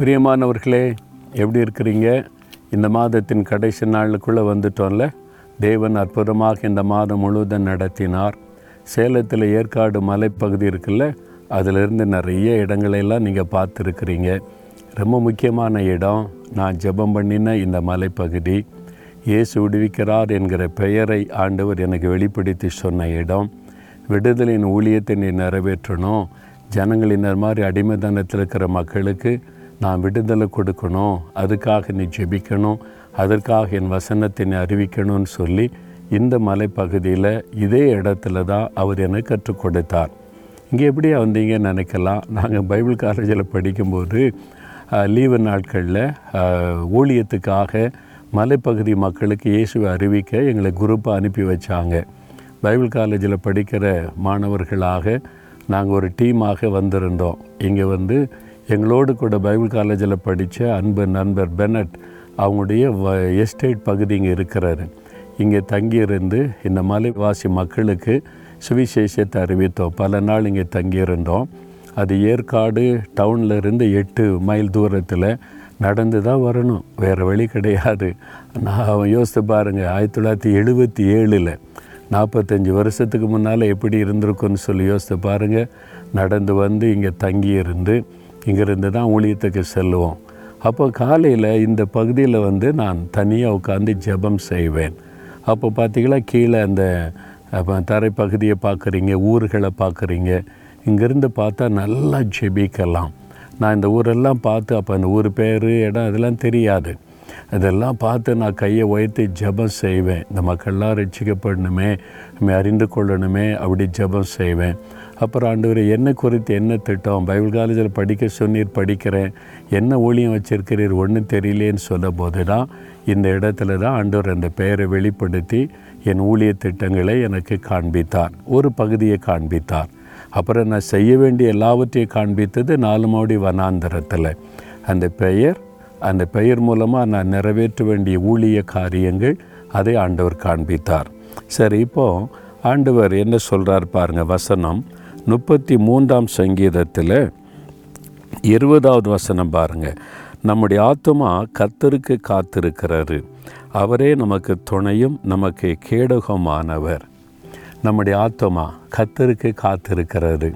பிரியமானவர்களே எப்படி இருக்கிறீங்க? இந்த மாதத்தின் கடைசி நாளுக்குள்ளே வந்துட்டோம்ல? தேவன் அற்புதமாக இந்த மாதம் முழுவதும் நடத்தினார். சேலத்தில் ஏற்காடு மலைப்பகுதி இருக்குல்ல அதிலிருந்து நிறைய இடங்களெல்லாம் நீங்கள் பார்த்துருக்குறீங்க. ரொம்ப முக்கியமான இடம் நான் ஜெபம் பண்ணின இந்த மலைப்பகுதி. இயேசு விடுவிக்கிறார் என்கிற பெயரை ஆண்டவர் எனக்கு வெளிப்படுத்தி சொன்ன இடம். விடுதலின் ஊழியத்தை நீ நிறைவேற்றணும். ஜனங்களினர் மாதிரி அடிமைதனத்தில் இருக்கிற மக்களுக்கு நான் விடுதலை கொடுக்கணும் அதுக்காக நீ ஜெபிக்கணும் அதற்காக என் வசனத்தை நீ அறிவிக்கணும்னு சொல்லி இந்த மலைப்பகுதியில் இதே இடத்துல தான் அவர் எனக்கு கற்றுக் கொடுத்தார். இங்கே எப்படியா வந்தீங்கன்னு நினைக்கலாம். நாங்கள் பைபிள் காலேஜில் படிக்கும்போது லீவு நாட்களில் ஊழியத்துக்காக மலைப்பகுதி மக்களுக்கு இயேசுவை அறிவிக்க எங்களை குரூப்பாக அனுப்பி வச்சாங்க. பைபிள் காலேஜில் படிக்கிற மாணவர்களாக நாங்கள் ஒரு டீமாக வந்திருந்தோம். இங்கே வந்து எங்களோடு கூட பைபிள் காலேஜில் படித்த அன்பு நண்பர் பெனட் அவங்களுடைய வ எஸ்டேட் பகுதி இங்கே இருக்கிறாரு. இங்கே தங்கியிருந்து இந்த மலைவாசி மக்களுக்கு சுவிசேஷத்தை அறிவித்தோம். பல நாள் இங்கே தங்கியிருந்தோம். அது ஏற்காடு டவுனில் இருந்து எட்டு மைல் தூரத்தில் நடந்து தான் வரணும். வேறு வழி கிடையாது. நான் யோசித்து பாருங்கள் ஆயிரத்தி தொள்ளாயிரத்தி எழுபத்தி ஏழில் நாற்பத்தஞ்சு வருஷத்துக்கு முன்னால் எப்படி இருந்திருக்குன்னு சொல்லி யோசித்து பாருங்கள் நடந்து வந்து இங்கே தங்கியிருந்து இங்கேருந்து தான் ஊழியத்துக்கு செல்லுவோம். அப்போ காலையில் இந்த பகுதியில் வந்து நான் தனியாக உட்காந்து ஜெபம் செய்வேன். அப்போ பார்த்திங்களா கீழே அந்த அப்போ தரைப்பகுதியை பார்க்குறீங்க ஊர்களை பார்க்குறீங்க இங்கேருந்து பார்த்தா நல்லா ஜெபிக்கலாம். நான் இந்த ஊரெல்லாம் பார்த்து அப்போ அந்த ஊர் பேர் இடம் அதெல்லாம் தெரியாது. இதெல்லாம் பார்த்து நான் கையை உயர்த்தி ஜெபம் செய்வேன். இந்த மக்கள்லாம் ரட்சிக்கப்படணுமே நம்ம அறிந்து கொள்ளணுமே அப்படி ஜெபம் செய்வேன். அப்புறம் ஆண்டவர் என்ன குறித்து என்ன திட்டம்? பைபிள் காலேஜில் படிக்க சொன்னீர் படிக்கிறேன். என்ன ஊழியம் வச்சுருக்கிறீர் ஒன்றும் தெரியலேன்னு சொல்லும் போது தான் இந்த இடத்துல தான் ஆண்டவர் அந்த பெயரை வெளிப்படுத்தி என் ஊழிய திட்டங்களை எனக்கு காண்பித்தார். ஒரு பகுதியை காண்பித்தார். அப்புறம் நான் செய்ய வேண்டிய எல்லாவற்றையும் காண்பித்தது நாலு நாலுமாடி வனாந்தரத்தில். அந்த பெயர் அந்த பெயர் மூலமாக நான் நிறைவேற்ற வேண்டிய ஊழிய காரியங்கள் அதை ஆண்டவர் காண்பித்தார். சரி இப்போ ஆண்டவர் என்ன சொல்கிறார் பாருங்கள் வசனம். முப்பத்தி மூன்றாம் சங்கீதத்தில் இருபதாவது வசனம் பாருங்க. நம்முடைய ஆத்துமா கத்தருக்கு காத்திருக்கிறாரு அவரே நமக்கு துணையும் நமக்கு கேடகமானவர். நம்முடைய ஆத்துமா கத்தருக்கு காத்திருக்கிறது.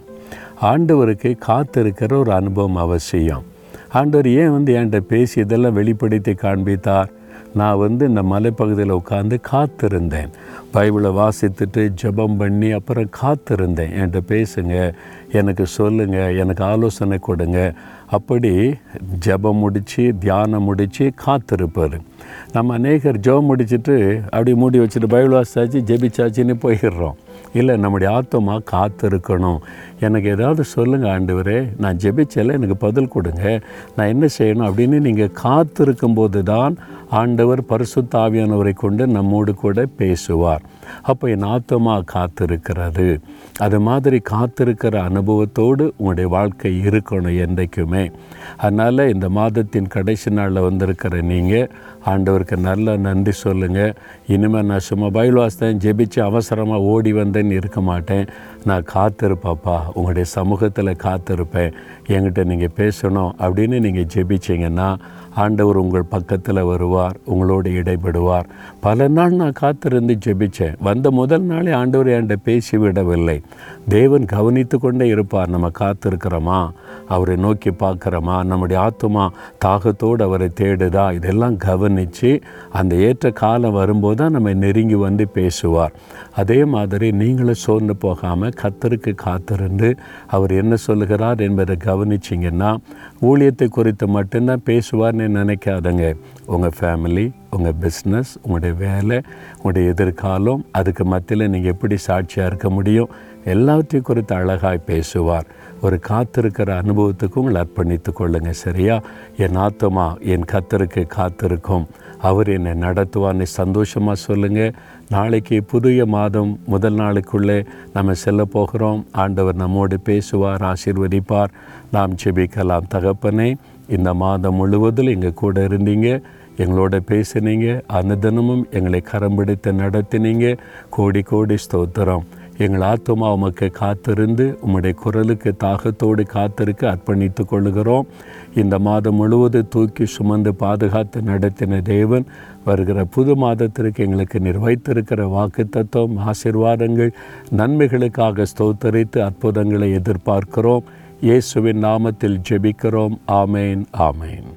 ஆண்டவருக்கு காத்திருக்கிற ஒரு அனுபவம் அவசியம். ஆண்டவர் ஏன் வந்து என்கிட்ட பேசி இதெல்லாம் வெளிப்படுத்தி காண்பித்தார்? நான் வந்து இந்த மலைப்பகுதியில் உட்காந்து காத்திருந்தேன். பைபிளை வாசித்துட்டு ஜெபம் பண்ணி அப்புறம் காத்திருந்தேன். என்கிட்ட பேசுங்க எனக்கு சொல்லுங்கள் எனக்கு ஆலோசனை கொடுங்க. அப்படி ஜெபம் முடித்து தியானம் முடித்து காத்திருப்பார். நம்ம அநேகர் ஜெபம் முடிச்சிட்டு அப்படி மூடி வச்சுட்டு பைபிள் வாசிச்சாச்சு ஜெபிச்சாச்சுன்னு போயிடுறோம். இல்லை நம்முடைய ஆத்மா காத்திருக்கணும். எனக்கு ஏதாவது சொல்லுங்கள் ஆண்டவரே நான் ஜெபிச்சல எனக்கு பதில் கொடுங்க. நான் என்ன செய்யணும் அப்படின்னு நீங்கள் காத்திருக்கும் போது தான் ஆண்டவர் பரிசுத்த தாவியானவரை கொண்டு நம்மோடு கூட பேசுவார். அப்போ என் ஆத்தமாக காத்திருக்கிறது. அது மாதிரி காத்திருக்கிற அனுபவத்தோடு உங்களுடைய வாழ்க்கை இருக்கணும் என்றைக்குமே. அதனால் இந்த மாதத்தின் கடைசி நாளில் வந்திருக்கிற நீங்கள் ஆண்டவருக்கு நல்ல நன்றி சொல்லுங்கள் இனிமேல் நான் சும்மா பயில் வாசித்தேன் ஜெபிச்சு அவசரமாக ஓடி வந்தேன்னு இருக்க மாட்டேன். நான் காத்திருப்பாப்பா உங்களுடைய சமூகத்தில் காத்திருப்பேன். என்கிட்ட நீங்கள் பேசணும் அப்படின்னு நீங்கள் ஜெபிச்சிங்கன்னா ஆண்டவர் உங்கள் பக்கத்தில் வருவார் உங்களோடு இடைபடுவார். பல நாள் நான் காத்திருந்து ஜெபிச்சேன். வந்த முதல் நாளே ஆண்டவர் என்கிட்ட பேசி விடவில்லை. தேவன் கவனித்து கொண்டே இருப்பார் நம்ம காத்திருக்கிறோமா? அவரை நோக்கி பார்க்குறோமா? நம்முடைய ஆத்துமா தாகத்தோடு அவரை தேடுதா? இதெல்லாம் கவனித்து அந்த ஏற்ற காலம் வரும்போது தான் நம்ம நெருங்கி வந்து பேசுவார். அதே மாதிரி நீங்களும் சோர்ந்து போகாமல் கத்தருக்கு காத்திருந்து அவர் என்ன சொல்லுகிறார் என்பதை கவனிச்சிங்கன்னா ஊழியத்தை குறித்து மட்டும்தான் பேசுவார்னு நினைக்காதங்க. உங்கள் ஃபேமிலி உங்கள் பிஸ்னஸ் உங்களுடைய வேலை உங்களுடைய எதிர்காலம் அதுக்கு மத்தியில் நீங்கள் எப்படி சாட்சியாக இருக்க முடியும்? எல்லாத்தையும் குறித்து அழகாய் பேசுவார். ஒரு காத்திருக்கிற அனுபவத்துக்கு உங்களை அர்ப்பணித்து கொள்ளுங்க சரியா? என் ஆத்தமா என் கத்தருக்கு காத்திருக்கும். அவர் என்னை நடத்துவார்னு சந்தோஷமாக சொல்லுங்கள் நாளைக்கு புதிய மாதம் முதல் நாளுக்குள்ளே நம்ம செல்ல போகிறோம். ஆண்டவர் நம்மோடு பேசுவார் ஆசீர்வதிப்பார். நாம் செபிக்கலாம் தகப்பனே. இந்த மாதம் முழுவதில் எங்கள் கூட இருந்தீங்க எங்களோட பேசினீங்க அந்த தினமும் எங்களை கரம் பிடித்து நடத்தினீங்க. கோடி கோடி ஸ்தோத்திரம். எங்கள் ஆத்மா உமக்கு காத்திருந்து உம்முடைய குரலுக்கு தாகத்தோடு காத்திருக்க அர்ப்பணித்து கொள்கிறோம் இந்த மாதம் முழுவதும் தூக்கி சுமந்து பாதுகாத்து நடத்தின தேவன் வருகிற புது மாதத்திற்கு எங்களுக்கு நிர்வகித்திருக்கிற வாக்கு தத்துவம் ஆசிர்வாதங்கள் நன்மைகளுக்காக ஸ்தோத்தரித்து அற்புதங்களை எதிர்பார்க்கிறோம். இயேசுவின் நாமத்தில் ஜெபிக்கிறோம். ஆமேன் ஆமேன்.